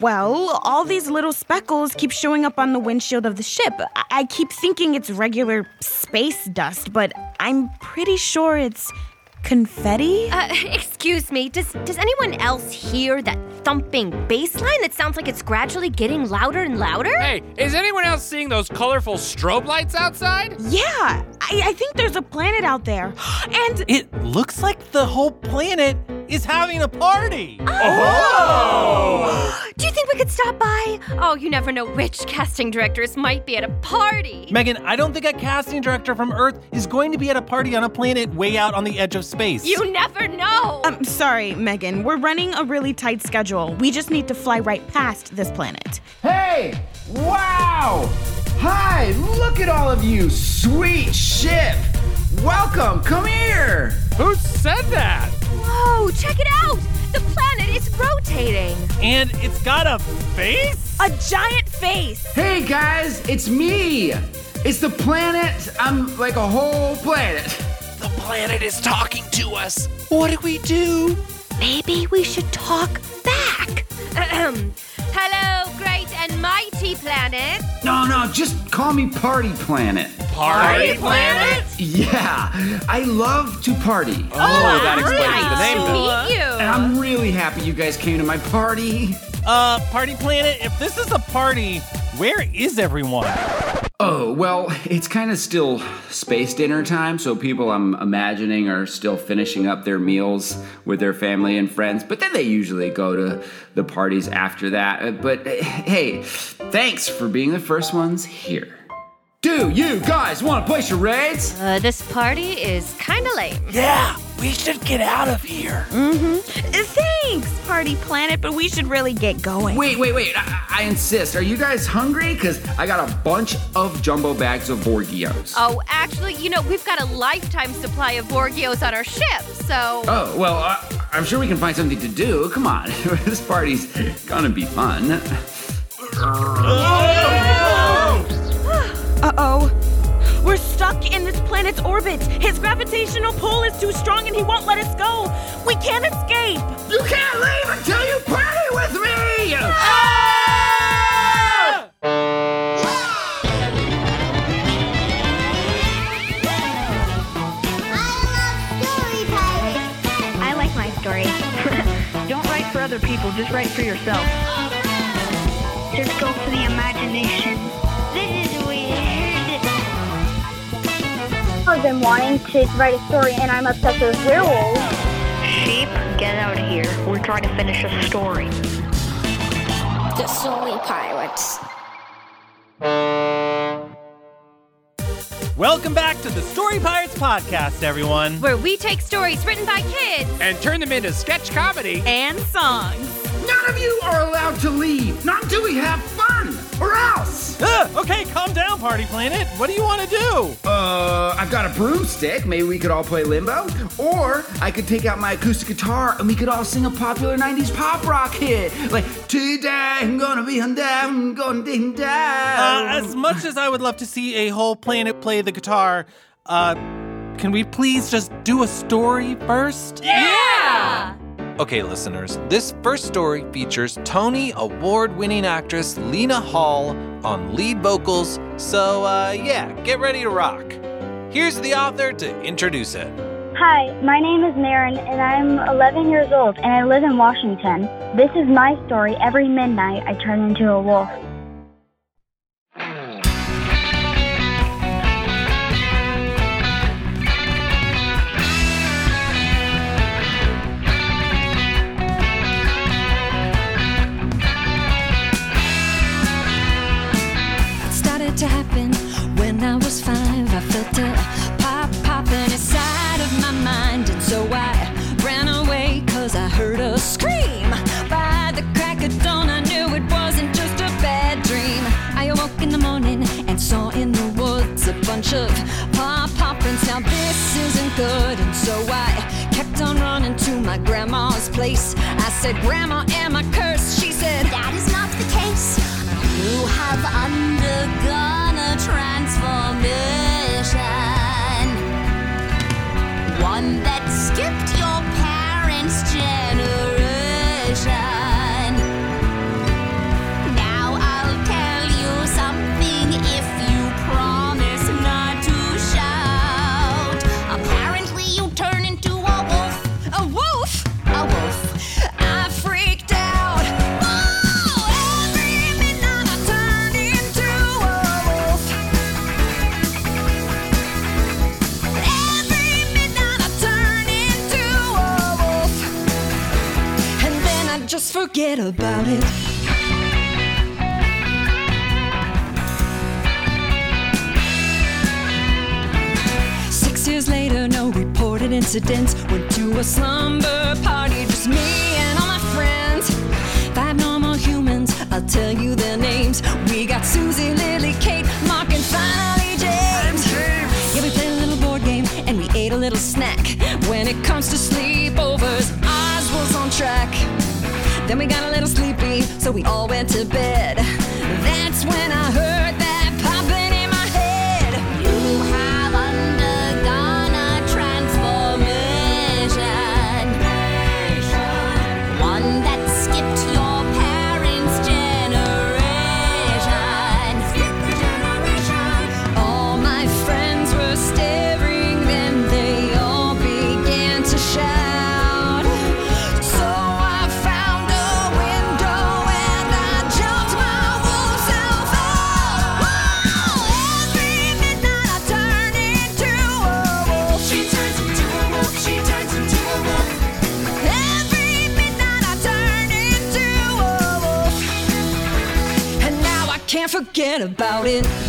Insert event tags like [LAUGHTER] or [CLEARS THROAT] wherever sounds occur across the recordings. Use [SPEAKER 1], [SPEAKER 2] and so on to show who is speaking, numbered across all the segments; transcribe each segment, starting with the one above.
[SPEAKER 1] Well, all these little speckles keep showing up on the windshield of the ship. I, I keep thinking it's regular space dust, but I'm pretty sure it's confetti.
[SPEAKER 2] Uh, [LAUGHS] excuse me, does, does anyone else hear that thumping bass line that sounds like it's gradually getting louder and louder?
[SPEAKER 3] Hey, is anyone else seeing those colorful strobe lights outside?
[SPEAKER 1] yeah, I, I think there's a planet out there. [GASPS] And
[SPEAKER 4] It looks like the whole planet is having a party.
[SPEAKER 2] Oh! [GASPS] Do you think we could stop by? Oh, you never know which casting directors might be at a party.
[SPEAKER 4] Megan, I don't think a casting director from Earth is going to be at a party on a planet way out on the edge of space.
[SPEAKER 2] You never know.
[SPEAKER 1] I'm sorry, Megan. We're running a really tight schedule. We just need to fly right past this planet.
[SPEAKER 5] Hey! Wow! Hi! Look at all of you! Sweet ship! Welcome! Come here!
[SPEAKER 3] Who said that?
[SPEAKER 2] Whoa, check it out! The planet is rotating.
[SPEAKER 4] and it's got a face?
[SPEAKER 1] A giant face!
[SPEAKER 5] Hey guys, it's me! It's the planet. I'm like a whole planet.
[SPEAKER 3] The planet is talking to us. What do we do?
[SPEAKER 2] Maybe we should talk back. Ahem. [CLEARS THROAT] Hello, great and mighty planet.
[SPEAKER 5] No, no, just call me Party Planet.
[SPEAKER 3] Party
[SPEAKER 2] planet?
[SPEAKER 5] Yeah, I love to party.
[SPEAKER 3] Oh, that explains
[SPEAKER 2] Nice
[SPEAKER 3] the name.
[SPEAKER 2] to
[SPEAKER 3] then.
[SPEAKER 2] meet you.
[SPEAKER 5] And I'm really happy you guys came to my party.
[SPEAKER 4] Uh, Party Planet, if this is a party, where is everyone?
[SPEAKER 5] Oh, well, it's kind of still space dinner time, so people I'm imagining are still finishing up their meals with their family and friends, but then they usually go to the parties after that. Uh, But uh, hey, thanks for being the first ones here. Do you guys want to play charades?
[SPEAKER 2] Uh, this party is kind of lame.
[SPEAKER 3] Yeah, we should get out of here. Mm-hmm.
[SPEAKER 1] Thanks, Party Planet, but we should really get going.
[SPEAKER 5] Wait, wait, wait, I, I insist. Are you guys hungry? Because I got a bunch of jumbo bags of Borgios.
[SPEAKER 2] Oh, actually, you know, we've got a lifetime supply of Borgios on our ship, so.
[SPEAKER 5] Oh, well, uh, I'm sure we can find something to do. Come on, [LAUGHS] this party's gonna be fun. [GASPS]
[SPEAKER 1] Uh oh. We're stuck in this planet's orbit. His gravitational pull is too strong and he won't let us go. We can't escape.
[SPEAKER 5] You can't leave until you party with me!
[SPEAKER 6] I like my story. [LAUGHS]
[SPEAKER 7] Don't write for other people, just write for yourself.
[SPEAKER 6] Just go for the imagination.
[SPEAKER 8] I've been wanting to write a story, and I'm obsessed with werewolves.
[SPEAKER 7] Sheep, get out of here. We're trying to finish a story.
[SPEAKER 6] The Story Pirates.
[SPEAKER 4] Welcome back to the Story Pirates podcast, everyone.
[SPEAKER 2] Where we take stories written by kids.
[SPEAKER 3] And turn them into sketch comedy.
[SPEAKER 1] And songs.
[SPEAKER 5] None of you are allowed to leave, not until we have fun, or else!
[SPEAKER 4] Okay, calm down, Party Planet. What do you want to do?
[SPEAKER 5] Uh, I've got a broomstick. Maybe we could all play limbo. Or I could take out my acoustic guitar and we could all sing a popular 90s pop rock hit. Like, today I'm gonna be on down, I'm gonna ding
[SPEAKER 4] Uh, as much as I would love to see a whole planet play the guitar, uh, can we please just do a story first?
[SPEAKER 2] Yeah!
[SPEAKER 4] Okay, listeners, this first story features Tony Award winning actress Lena Hall on lead vocals, so uh, yeah, get ready to rock. Here's the author to introduce it.
[SPEAKER 8] Hi, my name is Maren, and I'm 11 years old, and I live in Washington. This is my story. Every midnight, I turn into a wolf.
[SPEAKER 9] My grandma's place. I said, Grandma, am I cursed? She said,
[SPEAKER 6] That is not the case. You have undergone
[SPEAKER 9] about it. Six years later, no reported incidents. Went to a slumber party, just me and all my friends. Five normal humans, I'll tell you their names. We got Susie, Lily, Kate, Mark, and finally James. Yeah, we played a little board game and we ate a little snack. When it comes to sleepovers, ours was on track. Then we got a little sleepy, so we all went to bed. That's when I heard forget about it.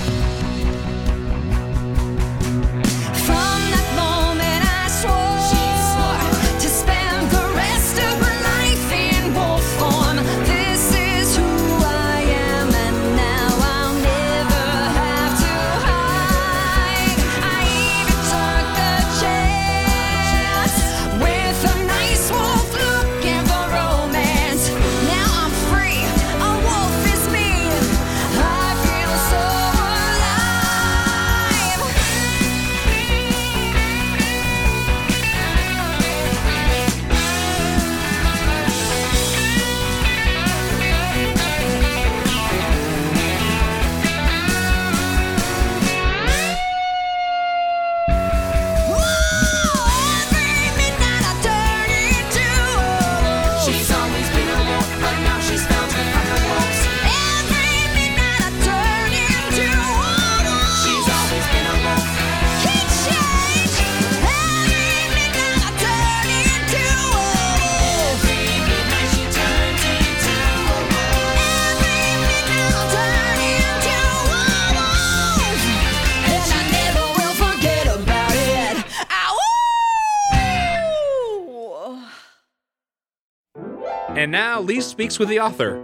[SPEAKER 9] And now
[SPEAKER 10] Lee speaks with the author.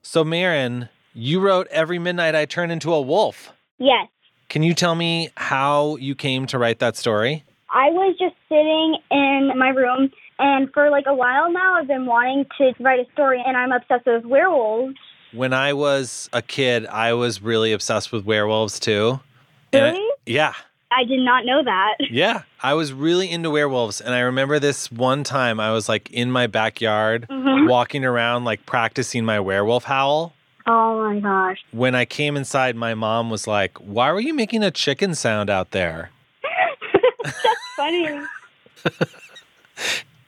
[SPEAKER 4] So, Maren, you wrote Every Midnight I Turn Into a Wolf.
[SPEAKER 8] Yes.
[SPEAKER 4] Can you tell me how you came to write that story?
[SPEAKER 8] I was just sitting in my room, and for like a while now, I've been wanting to write a story, and I'm obsessed with werewolves.
[SPEAKER 4] When I was a kid, I was really obsessed with werewolves too. And I-
[SPEAKER 8] Really?
[SPEAKER 4] yeah.
[SPEAKER 8] I did not know that. [LAUGHS]
[SPEAKER 4] Yeah, I was really into werewolves. And I remember this one time I was like in my backyard
[SPEAKER 8] Mhm.
[SPEAKER 4] walking around, like practicing my werewolf howl.
[SPEAKER 8] Oh my gosh.
[SPEAKER 4] When I came inside, my mom was like, Why were you making a chicken sound out there? [LAUGHS]
[SPEAKER 8] That's funny. [LAUGHS]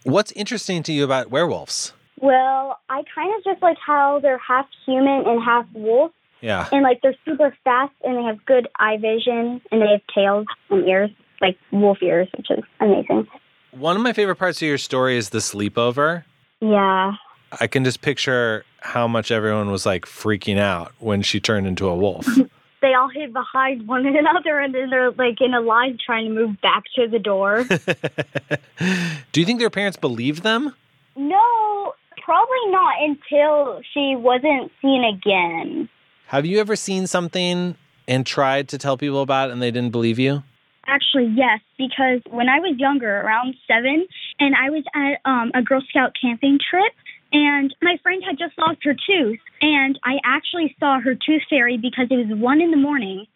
[SPEAKER 4] What's interesting to you about werewolves?
[SPEAKER 8] Well, I kind of just like how they're half human and half wolf.
[SPEAKER 4] Yeah.
[SPEAKER 8] And like they're super fast and they have good eye vision and they have tails and ears, like wolf ears, which is amazing.
[SPEAKER 4] One of my favorite parts of your story is the sleepover.
[SPEAKER 8] Yeah.
[SPEAKER 4] I can just picture how much everyone was like freaking out when she turned into a wolf. [LAUGHS]
[SPEAKER 8] They all hid behind one [LAUGHS] another and then they're like in a line trying to move back to the door. [LAUGHS]
[SPEAKER 4] Do you think their parents believed them?
[SPEAKER 8] no, probably not until she wasn't seen again.
[SPEAKER 4] Have you ever seen something and tried to tell people about it and they didn't believe you?
[SPEAKER 8] Actually, yes, because when I was younger, around seven, and I was at um, a Girl Scout camping trip, and my friend had just lost her tooth, and I actually saw her tooth fairy because it was one in the morning,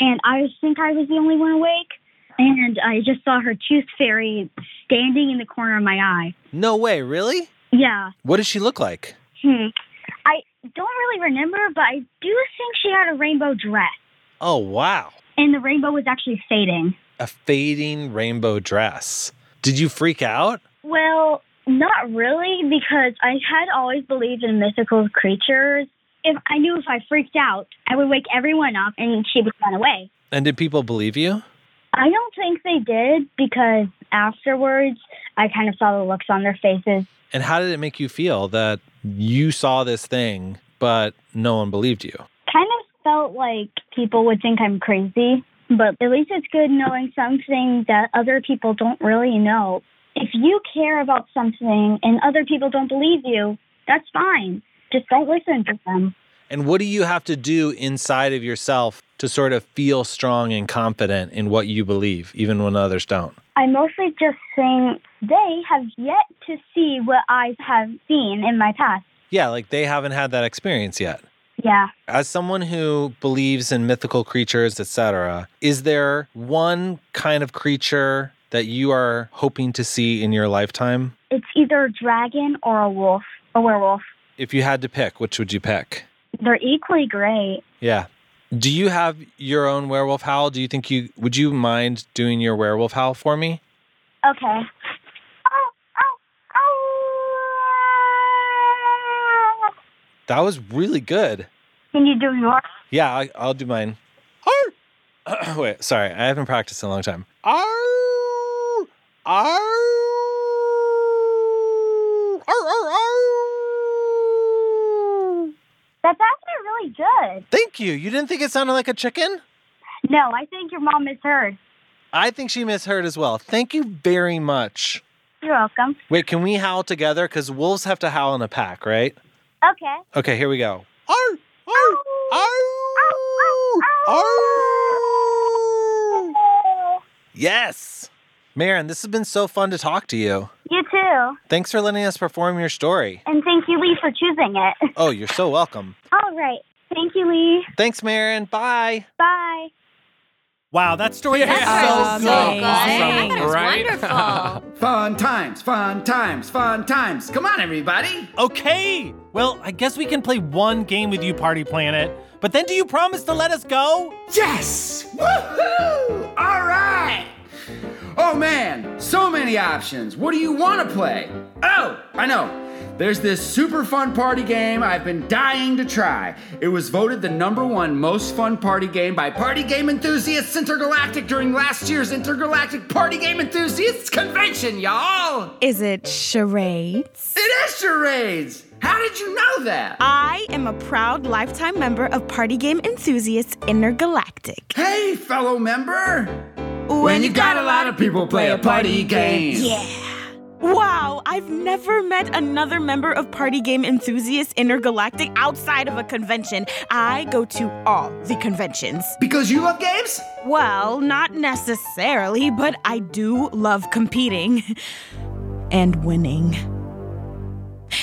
[SPEAKER 8] and I think I was the only one awake, and I just saw her tooth fairy standing in the corner of my eye.
[SPEAKER 4] No way, really?
[SPEAKER 8] Yeah.
[SPEAKER 4] What does she look like?
[SPEAKER 8] Hmm. I don't really remember, but I do think she had a rainbow dress,
[SPEAKER 4] Oh, wow.
[SPEAKER 8] and the rainbow was actually fading.
[SPEAKER 4] A fading rainbow dress. Did you freak out?
[SPEAKER 8] Well, not really, because I had always believed in mythical creatures. If I knew if I freaked out, I would wake everyone up and she would run away.
[SPEAKER 4] And did people believe you?
[SPEAKER 8] I don't think they did because afterwards I kind of saw the looks on their faces.
[SPEAKER 4] And how did it make you feel that you saw this thing, but no one believed you?
[SPEAKER 8] Kind of felt like people would think I'm crazy, but at least it's good knowing something that other people don't really know. If you care about something and other people don't believe you, that's fine. Just don't listen to them.
[SPEAKER 4] And what do you have to do inside of yourself to sort of feel strong and confident in what you believe, even when others don't?
[SPEAKER 8] I mostly just think they have yet to see what I have seen in my past.
[SPEAKER 4] Yeah, like they haven't had that experience yet.
[SPEAKER 8] Yeah.
[SPEAKER 4] As someone who believes in mythical creatures, etc., is there one kind of creature that you are hoping to see in your lifetime?
[SPEAKER 8] It's either a dragon or a wolf, a werewolf.
[SPEAKER 4] If you had to pick, which would you pick?
[SPEAKER 8] They're equally great.
[SPEAKER 4] Yeah. Do you have your own werewolf howl? Do you think you would you mind doing your werewolf howl for me?
[SPEAKER 8] Okay.
[SPEAKER 4] That was really good.
[SPEAKER 8] Can you do yours?
[SPEAKER 4] Yeah, I, I'll do mine. Arr! [CLEARS THROAT] Wait, sorry, I haven't practiced in a long time. Arr! Arr! Arr, arr, arr!
[SPEAKER 8] That's really good.
[SPEAKER 4] Thank you. You didn't think it sounded like a chicken?
[SPEAKER 8] No, I think your mom misheard.
[SPEAKER 4] I think she misheard as well. Thank you very much.
[SPEAKER 8] You're welcome.
[SPEAKER 4] Wait, can we howl together? Because wolves have to howl in a pack, right?
[SPEAKER 8] Okay.
[SPEAKER 4] Okay, here we go. Arr! Arr! Yes! Maren, this has been so fun to talk to you.
[SPEAKER 8] You too.
[SPEAKER 4] Thanks for letting us perform your story.
[SPEAKER 8] And thank you, Lee, for choosing it.
[SPEAKER 4] Oh, you're so welcome. [LAUGHS]
[SPEAKER 8] All right. Thank you, Lee.
[SPEAKER 4] Thanks, Maren. Bye.
[SPEAKER 8] Bye.
[SPEAKER 11] Wow, that story is
[SPEAKER 2] That's
[SPEAKER 11] so
[SPEAKER 2] so
[SPEAKER 11] good.
[SPEAKER 2] good. I was
[SPEAKER 11] Right?
[SPEAKER 2] wonderful. [LAUGHS]
[SPEAKER 5] Fun times, fun times, fun times. Come on, everybody.
[SPEAKER 11] Okay. Well, I guess we can play one game with you, Party Planet. But then do you promise to let us go?
[SPEAKER 5] Yes! Woohoo! All right! Oh man, so many options. What do you want to play? Oh, I know. There's this super fun party game I've been dying to try. It was voted the number one most fun party game by Party Game Enthusiasts Intergalactic during last year's Intergalactic Party Game Enthusiasts Convention, y'all!
[SPEAKER 1] Is it charades?
[SPEAKER 5] It is charades! How did you know that?
[SPEAKER 1] I am a proud lifetime member of Party Game Enthusiasts Intergalactic.
[SPEAKER 5] Hey, fellow member! When you got a lot of people play a party game.
[SPEAKER 1] Yeah. Wow, I've never met another member of Party Game Enthusiasts Intergalactic outside of a convention. I go to all the conventions.
[SPEAKER 5] Because you love games?
[SPEAKER 1] Well, not necessarily, but I do love competing [LAUGHS] and winning.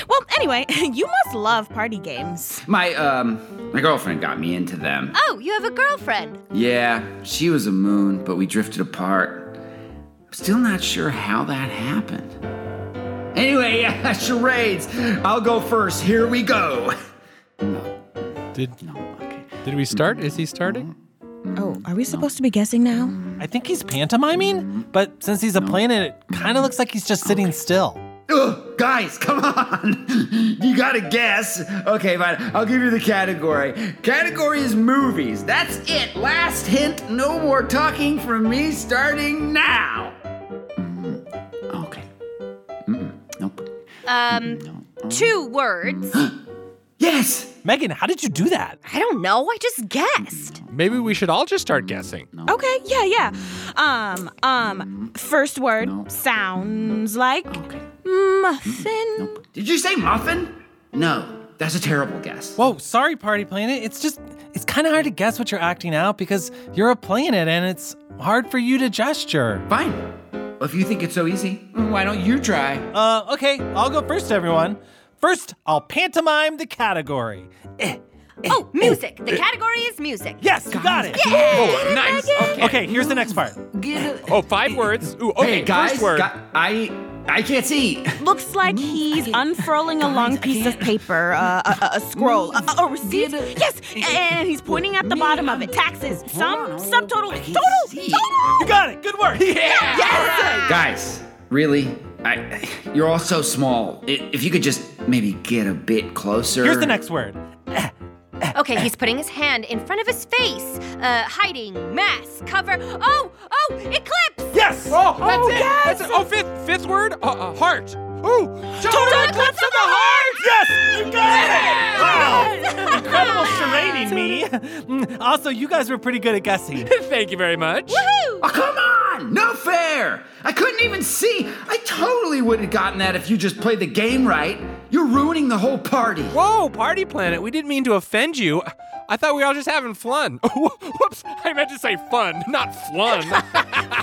[SPEAKER 1] Well, anyway, [LAUGHS] you must love party games.
[SPEAKER 5] My um my girlfriend got me into them.
[SPEAKER 2] Oh, you have a girlfriend.
[SPEAKER 5] Yeah, she was a moon, but we drifted apart. I'm still not sure how that happened. Anyway, [LAUGHS] yeah, charades. I'll go first. Here we go.
[SPEAKER 10] Did Did we start? Is he starting?
[SPEAKER 1] Oh, are we supposed to be guessing now?
[SPEAKER 11] I think he's pantomiming, but since he's a planet, it kind of looks like he's just sitting still.
[SPEAKER 5] Ugh, guys, [LAUGHS] come on. you gotta guess. Okay, fine. I'll give you the category. Category is movies. That's it. Last hint. No more talking from me starting now.
[SPEAKER 2] Um, two words. [GASPS]
[SPEAKER 5] Yes.
[SPEAKER 11] Megan, how did you do that?
[SPEAKER 2] I don't know. I just guessed.
[SPEAKER 10] Maybe we should all just start guessing.
[SPEAKER 1] Okay, yeah, yeah. Um, um, first word sounds like muffin.
[SPEAKER 5] Did you say muffin? No, That's a terrible guess.
[SPEAKER 11] Whoa, sorry, Party Planet. It's just, it's kind of hard to guess what you're acting out because you're a planet and it's hard for you to gesture.
[SPEAKER 5] Fine. Well, if you think it's so easy, why don't you try?
[SPEAKER 11] Uh, okay, I'll go first, everyone. First, I'll pantomime the category. Eh,
[SPEAKER 2] Oh, music. The category is music.
[SPEAKER 11] Yes, you got it.
[SPEAKER 3] Oh, nice. Okay.
[SPEAKER 11] Okay, here's the next part.
[SPEAKER 3] Oh, five words. Ooh, okay,
[SPEAKER 5] hey, guys,
[SPEAKER 3] first word.
[SPEAKER 5] gu- I I can't see.
[SPEAKER 1] Looks like he's unfurling a long piece of paper, uh, a, a, a scroll, a, a receipt. Yes, and he's pointing at the bottom of it. Taxes, sum, subtotal, total, total.
[SPEAKER 11] You got it. Good work. Yeah. Yes!
[SPEAKER 5] Guys, really? I, you're all so small. If you could just maybe get a bit closer.
[SPEAKER 11] Here's the next word.
[SPEAKER 2] Okay, he's putting his hand in front of his face, uh, hiding, mask, cover. Oh, oh, eclipse!
[SPEAKER 11] Yes.
[SPEAKER 3] Oh, that's it. That's it. Oh, fifth, fifth word. Uh, uh, heart. Ooh, total, eclipse of the heart.
[SPEAKER 11] Yes, you got it. Wow. [LAUGHS] Incredible charading me. Mm, Also, you guys were pretty good at guessing. [LAUGHS]
[SPEAKER 3] Thank you very much.
[SPEAKER 5] Oh, come on! No fair! I couldn't even see. I totally would have gotten that if you just played the game right. You're ruining the whole party.
[SPEAKER 3] Whoa, Party Planet. We didn't mean to offend you. I thought we were all just having fun. [LAUGHS] Whoops, I meant to say fun, not flun. [LAUGHS]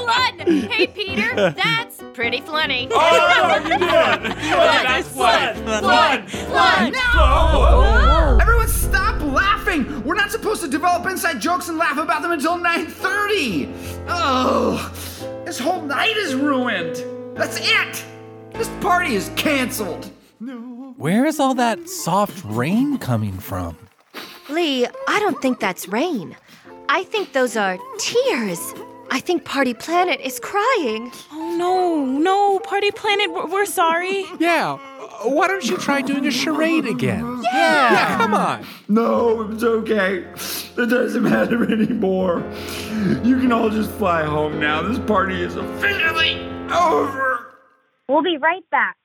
[SPEAKER 2] Flun! Hey, Peter, that's pretty funny.
[SPEAKER 11] Oh, you did.
[SPEAKER 2] That's
[SPEAKER 11] fun.
[SPEAKER 2] Flood! Flood!
[SPEAKER 5] No! Everyone stop laughing! We're not supposed to develop inside jokes and laugh about them until 9.30! Oh, this whole night is ruined! That's it! This party is canceled! No.
[SPEAKER 11] Where is all that soft rain coming from?
[SPEAKER 2] Lee, I don't think that's rain. I think those are tears. I think Party Planet is crying.
[SPEAKER 1] Oh no, no, Party Planet, we're, we're sorry. [LAUGHS]
[SPEAKER 3] yeah, uh, why don't you try doing a charade again? Yeah. Yeah, come on.
[SPEAKER 5] No, it's okay. It doesn't matter anymore. You can all just fly home now. This party is officially over.
[SPEAKER 8] We'll be right back.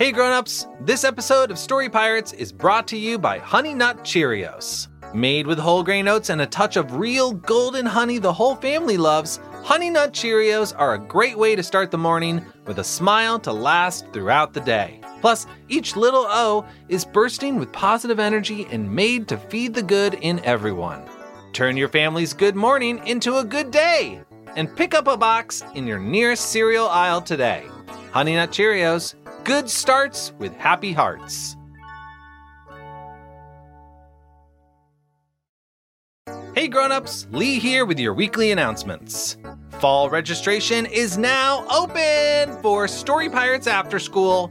[SPEAKER 4] Hey grown-ups, this episode of Story Pirates is brought to you by Honey Nut Cheerios. Made with whole grain oats and a touch of real golden honey the whole family loves, Honey Nut Cheerios are a great way to start the morning with a smile to last throughout the day. Plus, each little O is bursting with positive energy and made to feed the good in everyone. Turn your family's good morning into a good day and pick up a box in your nearest cereal aisle today. Honey Nut Cheerios, good starts with happy hearts. Hey grown-ups, Lee here with your weekly announcements. Fall registration is now open for Story Pirates After School,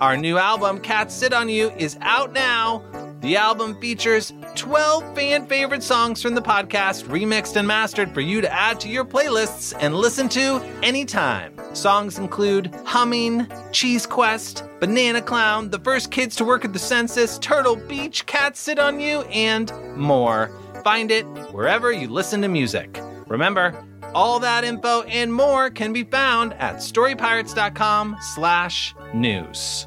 [SPEAKER 4] Our new album, Cats Sit On You, is out now. The album features 12 fan favorite songs from the podcast, remixed and mastered for you to add to your playlists and listen to anytime. Songs include Humming, Cheese Quest, Banana Clown, The First Kids to Work at the Census, Turtle Beach, Cats Sit On You, and more. Find it wherever you listen to music. Remember, all that info and more can be found at storypirates.com slash news.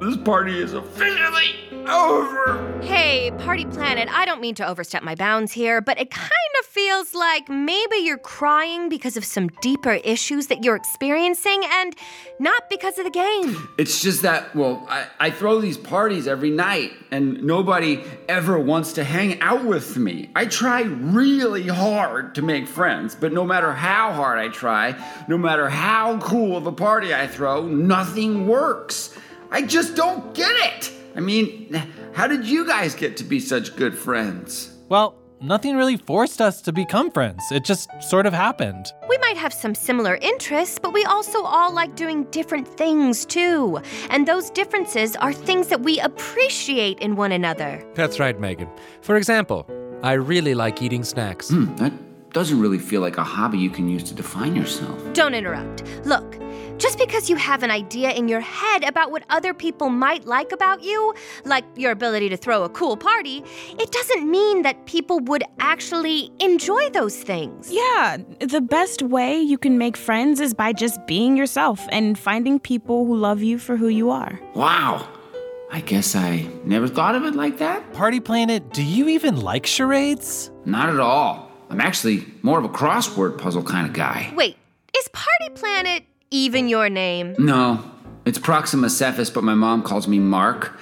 [SPEAKER 5] This party is officially over.
[SPEAKER 2] Hey, Party Planet, I don't mean to overstep my bounds here, but it kind of feels like maybe you're crying because of some deeper issues that you're experiencing and not because of the game.
[SPEAKER 5] It's just that, well, I, I throw these parties every night and nobody ever wants to hang out with me. I try really hard to make friends, but no matter how hard I try, no matter how cool of a party I throw, nothing works. I just don't get it. I mean, how did you guys get to be such good friends?
[SPEAKER 11] Well, nothing really forced us to become friends. It just sort of happened.
[SPEAKER 2] We might have some similar interests, but we also all like doing different things too. And those differences are things that we appreciate in one another.
[SPEAKER 3] That's right, Megan. For example, I really like eating snacks.
[SPEAKER 5] Hmm, that doesn't really feel like a hobby you can use to define yourself.
[SPEAKER 2] Don't interrupt. Look, just because you have an idea in your head about what other people might like about you, like your ability to throw a cool party, it doesn't mean that people would actually enjoy those things.
[SPEAKER 1] Yeah, the best way you can make friends is by just being yourself and finding people who love you for who you are.
[SPEAKER 5] Wow. I guess I never thought of it like that.
[SPEAKER 11] Party Planet, do you even like charades?
[SPEAKER 5] Not at all. I'm actually more of a crossword puzzle kind of guy.
[SPEAKER 2] Wait, is Party Planet even your name?
[SPEAKER 5] No, it's Proxima Cephas, but my mom calls me Mark.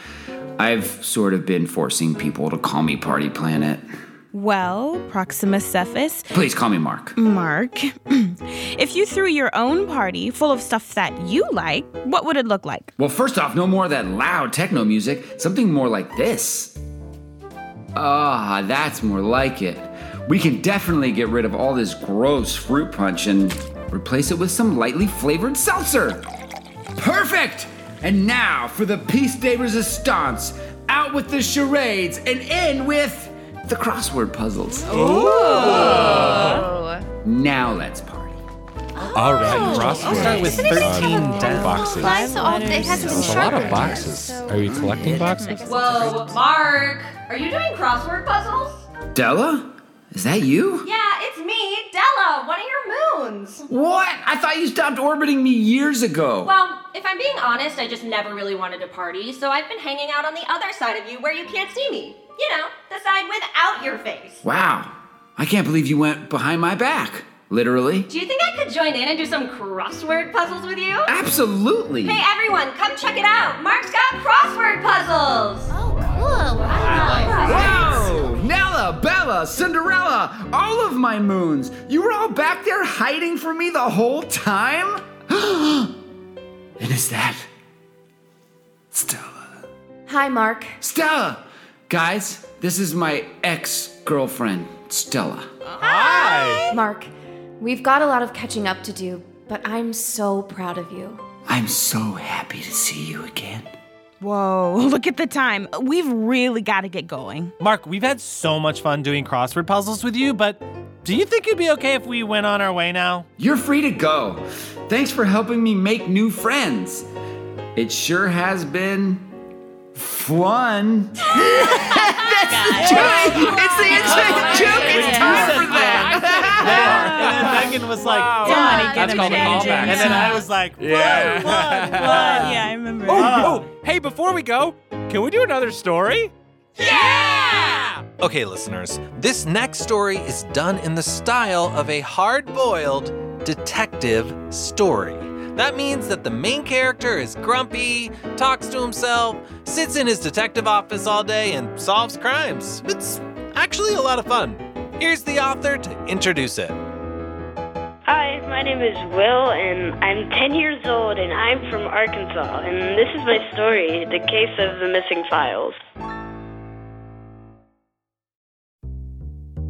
[SPEAKER 5] I've sort of been forcing people to call me Party Planet.
[SPEAKER 1] Well, Proxima Cephas,
[SPEAKER 5] Please call me Mark.
[SPEAKER 1] Mark, [CLEARS THROAT] if you threw your own party full of stuff that you like, what would it look like?
[SPEAKER 5] Well, first off, no more of that loud techno music. Something more like this. Ah, that's more like it. We can definitely get rid of all this gross fruit punch and replace it with some lightly flavored seltzer. Perfect! And now for the piece de resistance. Out with the charades and in with the crossword puzzles.
[SPEAKER 2] Oh.
[SPEAKER 5] Now let's party.
[SPEAKER 3] All right, oh. crossword.
[SPEAKER 11] I'll start with 13 down.
[SPEAKER 3] boxes.
[SPEAKER 2] Mine's all, it hasn't been
[SPEAKER 3] That's a lot of
[SPEAKER 2] sharpened.
[SPEAKER 3] boxes. Are you collecting boxes?
[SPEAKER 12] Whoa, Mark, are you doing crossword puzzles?
[SPEAKER 5] Della? Is that you?
[SPEAKER 12] Yeah, it's me, Della, one of your moons.
[SPEAKER 5] What? I thought you stopped orbiting me years ago.
[SPEAKER 12] Well, if I'm being honest, I just never really wanted to party, so I've been hanging out on the other side of you where you can't see me. You know, the side without your face.
[SPEAKER 5] Wow. I can't believe you went behind my back. Literally.
[SPEAKER 12] Do you think I could join in and do some crossword puzzles with you?
[SPEAKER 5] Absolutely.
[SPEAKER 12] Hey everyone, come check it out! Mark's got crossword puzzles!
[SPEAKER 6] Oh, cool.
[SPEAKER 5] Whoa! Nella, Bella, Cinderella, all of my moons. You were all back there hiding from me the whole time? [GASPS] and is that Stella?
[SPEAKER 13] Hi, Mark.
[SPEAKER 5] Stella! Guys, this is my ex girlfriend, Stella.
[SPEAKER 13] Hi. Mark, we've got a lot of catching up to do, but I'm so proud of you.
[SPEAKER 5] I'm so happy to see you again.
[SPEAKER 1] Whoa, [LAUGHS] look at the time. We've really got to get going.
[SPEAKER 11] Mark, we've had so much fun doing crossword puzzles with you, but do you think it'd be okay if we went on our way now?
[SPEAKER 5] You're free to go. Thanks for helping me make new friends. It sure has been fun. [LAUGHS] That's the joke. It's the inside joke. It's time for that. [LAUGHS]
[SPEAKER 11] and then Megan was like,
[SPEAKER 1] Somebody
[SPEAKER 11] "What?"
[SPEAKER 1] get
[SPEAKER 3] That's
[SPEAKER 1] him
[SPEAKER 3] called a callback.
[SPEAKER 11] And then I was like, what?
[SPEAKER 3] Yeah.
[SPEAKER 11] What? What?
[SPEAKER 1] yeah, I remember.
[SPEAKER 3] Oh, oh, hey, before we go, can we do another story? Yeah!
[SPEAKER 4] Okay, listeners, this next story is done in the style of a hard boiled detective story. That means that the main character is grumpy, talks to himself, sits in his detective office all day, and solves crimes. It's actually a lot of fun. Here's the author to introduce it.
[SPEAKER 14] Hi, my name is Will, and I'm 10 years old, and I'm from Arkansas. And this is my story The Case of the Missing Files.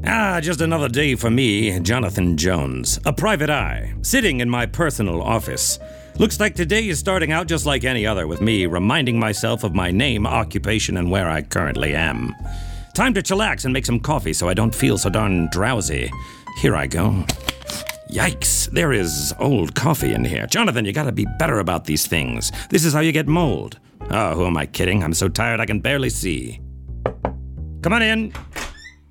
[SPEAKER 15] Ah, just another day for me, Jonathan Jones, a private eye, sitting in my personal office. Looks like today is starting out just like any other, with me reminding myself of my name, occupation, and where I currently am. Time to chillax and make some coffee so I don't feel so darn drowsy. Here I go. Yikes, there is old coffee in here. Jonathan, you gotta be better about these things. This is how you get mold. Oh, who am I kidding? I'm so tired I can barely see. Come on in.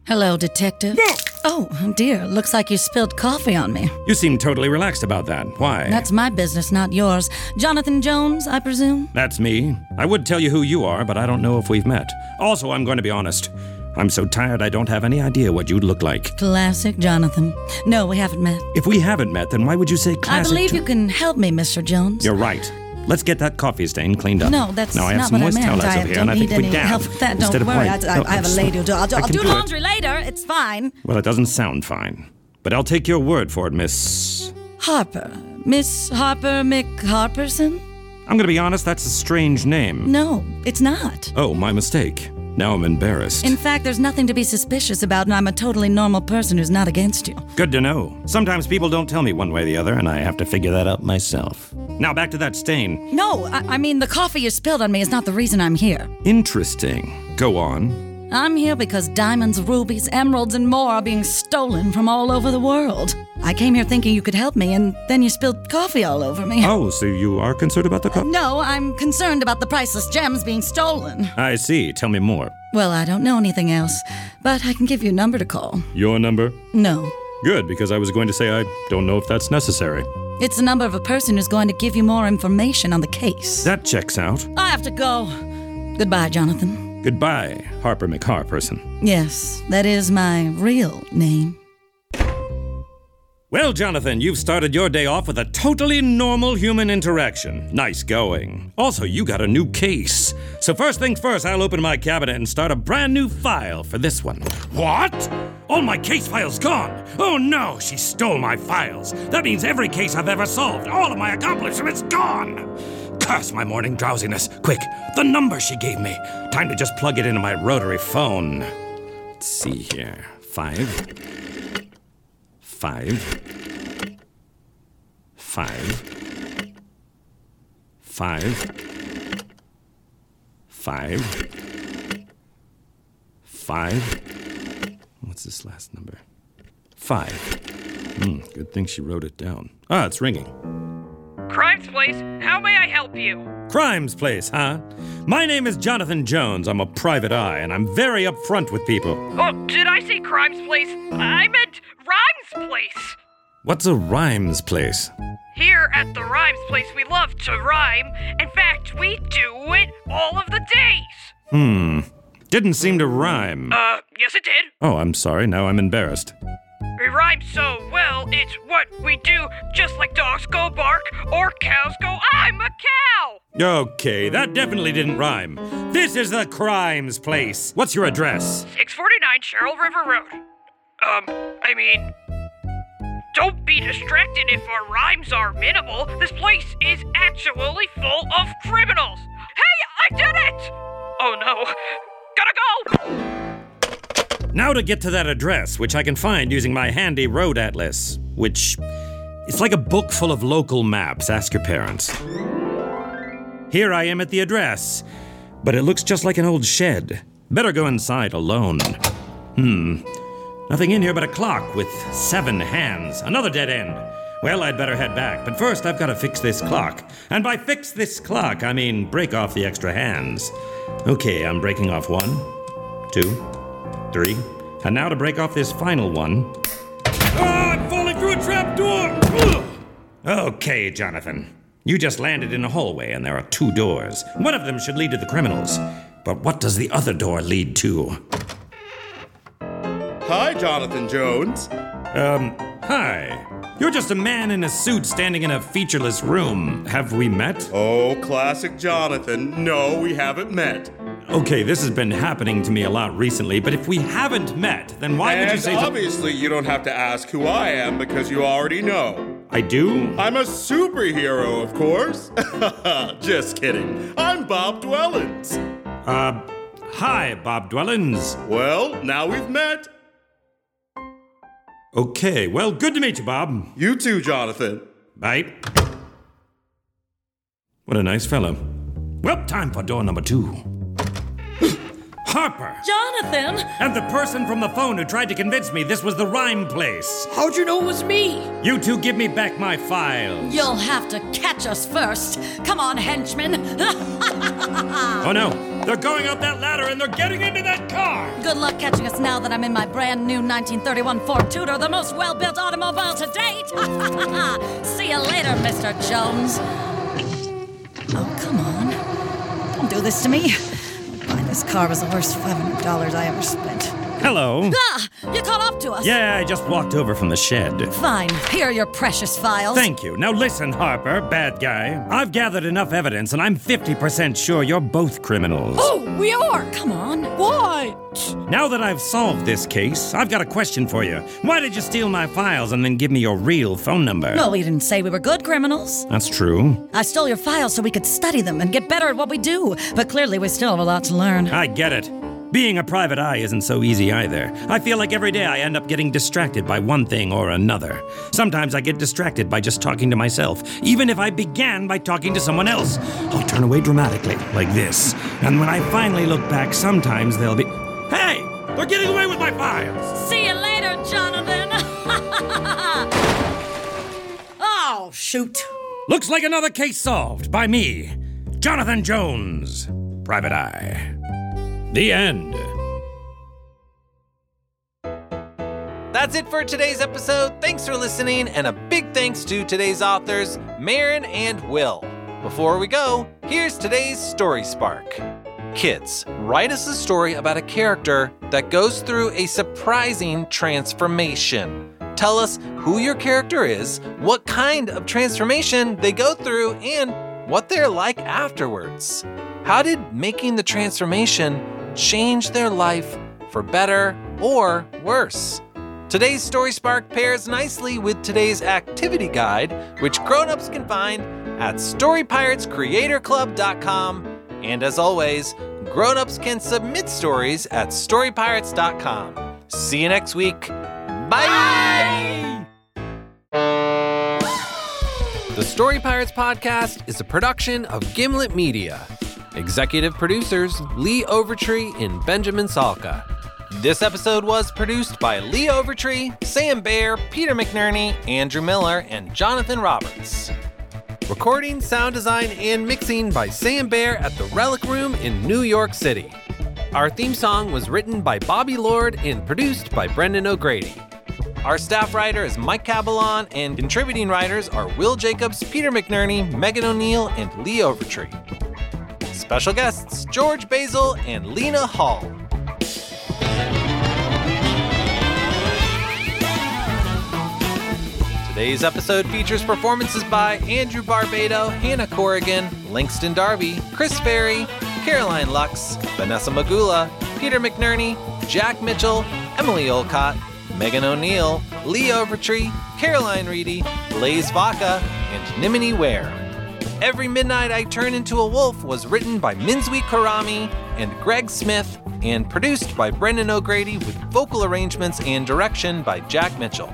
[SPEAKER 16] Hello, Detective. Oh, dear. Looks like you spilled coffee on me.
[SPEAKER 15] You seem totally relaxed about that. Why?
[SPEAKER 16] That's my business, not yours. Jonathan Jones, I presume?
[SPEAKER 15] That's me. I would tell you who you are, but I don't know if we've met. Also, I'm going to be honest. I'm so tired I don't have any idea what you'd look like.
[SPEAKER 16] Classic Jonathan. No, we haven't met.
[SPEAKER 15] If we haven't met, then why would you say classic?
[SPEAKER 16] I
[SPEAKER 15] believe
[SPEAKER 16] you can help me, Mr. Jones.
[SPEAKER 15] You're right. Let's get that coffee stain cleaned up.
[SPEAKER 16] No, that's
[SPEAKER 15] now I have
[SPEAKER 16] not
[SPEAKER 15] some
[SPEAKER 16] what I
[SPEAKER 15] moist
[SPEAKER 16] meant. I
[SPEAKER 15] here,
[SPEAKER 16] don't
[SPEAKER 15] and I think
[SPEAKER 16] need
[SPEAKER 15] we
[SPEAKER 16] any help with that. Don't worry. I, I, I have a lady who'll do. I'll,
[SPEAKER 15] I
[SPEAKER 16] I'll do
[SPEAKER 15] do it.
[SPEAKER 16] laundry later. It's fine.
[SPEAKER 15] Well, it doesn't sound fine, but I'll take your word for it, Miss.
[SPEAKER 16] Harper. Miss Harper McHarperson?
[SPEAKER 15] I'm going to be honest. That's a strange name.
[SPEAKER 16] No, it's not.
[SPEAKER 15] Oh, my mistake. Now I'm embarrassed.
[SPEAKER 16] In fact, there's nothing to be suspicious about, and I'm a totally normal person who's not against you.
[SPEAKER 15] Good to know. Sometimes people don't tell me one way or the other, and I have to figure that out myself. Now back to that stain.
[SPEAKER 16] No, I, I mean, the coffee you spilled on me is not the reason I'm here.
[SPEAKER 15] Interesting. Go on.
[SPEAKER 16] I'm here because diamonds, rubies, emeralds, and more are being stolen from all over the world. I came here thinking you could help me, and then you spilled coffee all over me.
[SPEAKER 15] Oh, so you are concerned about the cup?
[SPEAKER 16] No, I'm concerned about the priceless gems being stolen.
[SPEAKER 15] I see. Tell me more.
[SPEAKER 16] Well, I don't know anything else, but I can give you a number to call.
[SPEAKER 15] Your number?
[SPEAKER 16] No,
[SPEAKER 15] Good, because I was going to say I don't know if that's necessary.
[SPEAKER 16] it's the number of a person who's going to give you more information on the case.
[SPEAKER 15] That checks out.
[SPEAKER 16] I have to go. Goodbye, Jonathan.
[SPEAKER 15] Goodbye, Harper McHarperson.
[SPEAKER 16] Yes, that is my real name.
[SPEAKER 15] Well, Jonathan, you've started your day off with a totally normal human interaction. Nice going. Also, you got a new case. So, first things first, I'll open my cabinet and start a brand new file for this one. What? All my case files gone. Oh no, she stole my files. That means every case I've ever solved, all of my accomplishments gone. Curse my morning drowsiness. Quick, the number she gave me. Time to just plug it into my rotary phone. Let's see here. Five. Five. Five. Five. Five. Five. What's this last number? Five. Hmm, good thing she wrote it down. Ah, it's ringing.
[SPEAKER 17] Crimes Place, how may I help you?
[SPEAKER 15] Crimes Place, huh? My name is Jonathan Jones. I'm a private eye, and I'm very upfront with people.
[SPEAKER 17] Oh, did I say Crimes Place? I meant Rhymes Place.
[SPEAKER 15] What's a rhymes place?
[SPEAKER 17] Here at the Rhymes Place, we love to rhyme. In fact, we do it all of the days.
[SPEAKER 15] Hmm. Didn't seem to rhyme.
[SPEAKER 17] Uh, yes, it did.
[SPEAKER 15] Oh, I'm sorry. Now I'm embarrassed.
[SPEAKER 17] We rhyme so well, it's what we do, just like dogs go bark or cows go, I'm a cow!
[SPEAKER 15] Okay, that definitely didn't rhyme. This is the crimes place. What's your address?
[SPEAKER 17] 649 Cheryl River Road. Um, I mean, don't be distracted if our rhymes are minimal. This place is actually full of criminals. Hey, I did it! Oh no, gotta go!
[SPEAKER 15] Now to get to that address, which I can find using my handy road atlas, which it's like a book full of local maps. Ask your parents. Here I am at the address, but it looks just like an old shed. Better go inside alone. Hmm. Nothing in here but a clock with seven hands. Another dead end. Well, I'd better head back, but first I've got to fix this clock. And by fix this clock, I mean break off the extra hands. Okay, I'm breaking off one, two, three, and now to break off this final one. Ah, I'm falling through a trap door! Okay, Jonathan. You just landed in a hallway and there are two doors. One of them should lead to the criminals. But what does the other door lead to?
[SPEAKER 18] Hi, Jonathan Jones.
[SPEAKER 15] Um, hi. You're just a man in a suit standing in a featureless room. Have we met?
[SPEAKER 18] Oh, classic Jonathan. No, we haven't met.
[SPEAKER 15] Okay, this has been happening to me a lot recently, but if we haven't met, then why would you say
[SPEAKER 18] obviously, you don't have to ask who I am because you already know.
[SPEAKER 15] I do?
[SPEAKER 18] I'm a superhero, of course. [LAUGHS] Just kidding. I'm Bob Dwellins.
[SPEAKER 15] Uh, hi, Bob Dwellins.
[SPEAKER 18] Well, now we've met.
[SPEAKER 15] Okay, well, good to meet you, Bob.
[SPEAKER 18] You too, Jonathan.
[SPEAKER 15] Bye. What a nice fellow. Well, time for door number two. Harper!
[SPEAKER 16] Jonathan!
[SPEAKER 15] And the person from the phone who tried to convince me this was the rhyme place.
[SPEAKER 16] How'd you know it was me?
[SPEAKER 15] You two give me back my files.
[SPEAKER 16] You'll have to catch us first. Come on, henchmen. [LAUGHS]
[SPEAKER 15] Oh no, they're going up that ladder and they're getting into that car!
[SPEAKER 16] Good luck catching us now that I'm in my brand new 1931 Ford Tudor, the most well built automobile to date. [LAUGHS] See you later, Mr. Jones. Oh, come on. Don't do this to me. This car was the worst $500 I ever spent.
[SPEAKER 15] Hello.
[SPEAKER 16] Ah! You caught up to us.
[SPEAKER 15] Yeah, I just walked over from the shed.
[SPEAKER 16] Fine. Here are your precious files.
[SPEAKER 15] Thank you. Now listen, Harper, bad guy. I've gathered enough evidence and I'm 50% sure you're both criminals.
[SPEAKER 16] Oh, we are. Come on. What?
[SPEAKER 15] Now that I've solved this case, I've got a question for you. Why did you steal my files and then give me your real phone number?
[SPEAKER 16] No, we didn't say we were good criminals.
[SPEAKER 15] That's true.
[SPEAKER 16] I stole your files so we could study them and get better at what we do. But clearly, we still have a lot to learn.
[SPEAKER 15] I get it. Being a private eye isn't so easy either. I feel like every day I end up getting distracted by one thing or another. Sometimes I get distracted by just talking to myself, even if I began by talking to someone else. I'll turn away dramatically, like this. And when I finally look back, sometimes they'll be. Hey! They're getting away with my files!
[SPEAKER 16] See you later, Jonathan. [LAUGHS] oh, shoot.
[SPEAKER 15] Looks like another case solved by me, Jonathan Jones, Private Eye. The end.
[SPEAKER 4] That's it for today's episode. Thanks for listening, and a big thanks to today's authors, Maren and Will. Before we go, here's today's Story Spark. Kids, write us a story about a character that goes through a surprising transformation. Tell us who your character is, what kind of transformation they go through, and what they're like afterwards. How did making the transformation change their life for better or worse? Today's Story Spark pairs nicely with today's activity guide, which grown-ups can find at storypiratescreatorclub.com. And as always, grown-ups can submit stories at storypirates.com. See you next week. Bye! The Story Pirates podcast is a production of Gimlet Media. Executive producers Lee Overtree and Benjamin Salka. This episode was produced by Lee Overtree, Sam Baer, Peter McNerney, Andrew Miller, and Jonathan Roberts. Recording, sound design, and mixing by Sam Baer at the Relic Room in New York City. Our theme song was written by Bobby Lord and produced by Brendan O'Grady. Our staff writer is Mike Cabalon, and contributing writers are Will Jacobs, Peter McNerney, Megan O'Neill, and Lee Overtree. Special guests George Basil and Lena Hall. Today's episode features performances by Andrew Barbado, Hannah Corrigan, Langston Darby, Chris Ferry, Caroline Lux, Vanessa Magula, Peter McNerney, Jack Mitchell, Emily Olcott, Megan O'Neill, Lee Overtree, Caroline Reedy, Blaze Vaca, and Nimini Ware. Every Midnight I Turn Into a Wolf was written by Minzwi Karami and Greg Smith and produced by Brendan O'Grady with vocal arrangements and direction by Jack Mitchell.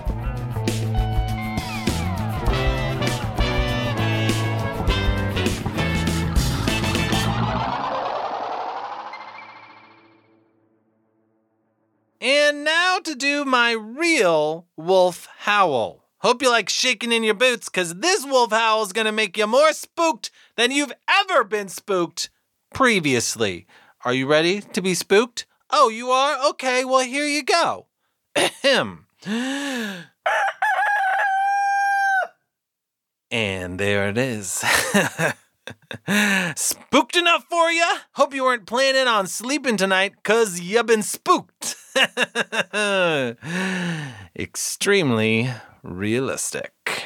[SPEAKER 4] And now to do my real wolf howl. Hope you like shaking in your boots, because this wolf howl is going to make you more spooked than you've ever been spooked previously. Are you ready to be spooked? Oh, you are? Okay, well, here you go. [CLEARS THROAT] Ahem. And there it is. [LAUGHS] spooked enough for you? Hope you weren't planning on sleeping tonight because you've been spooked. [LAUGHS] Extremely realistic.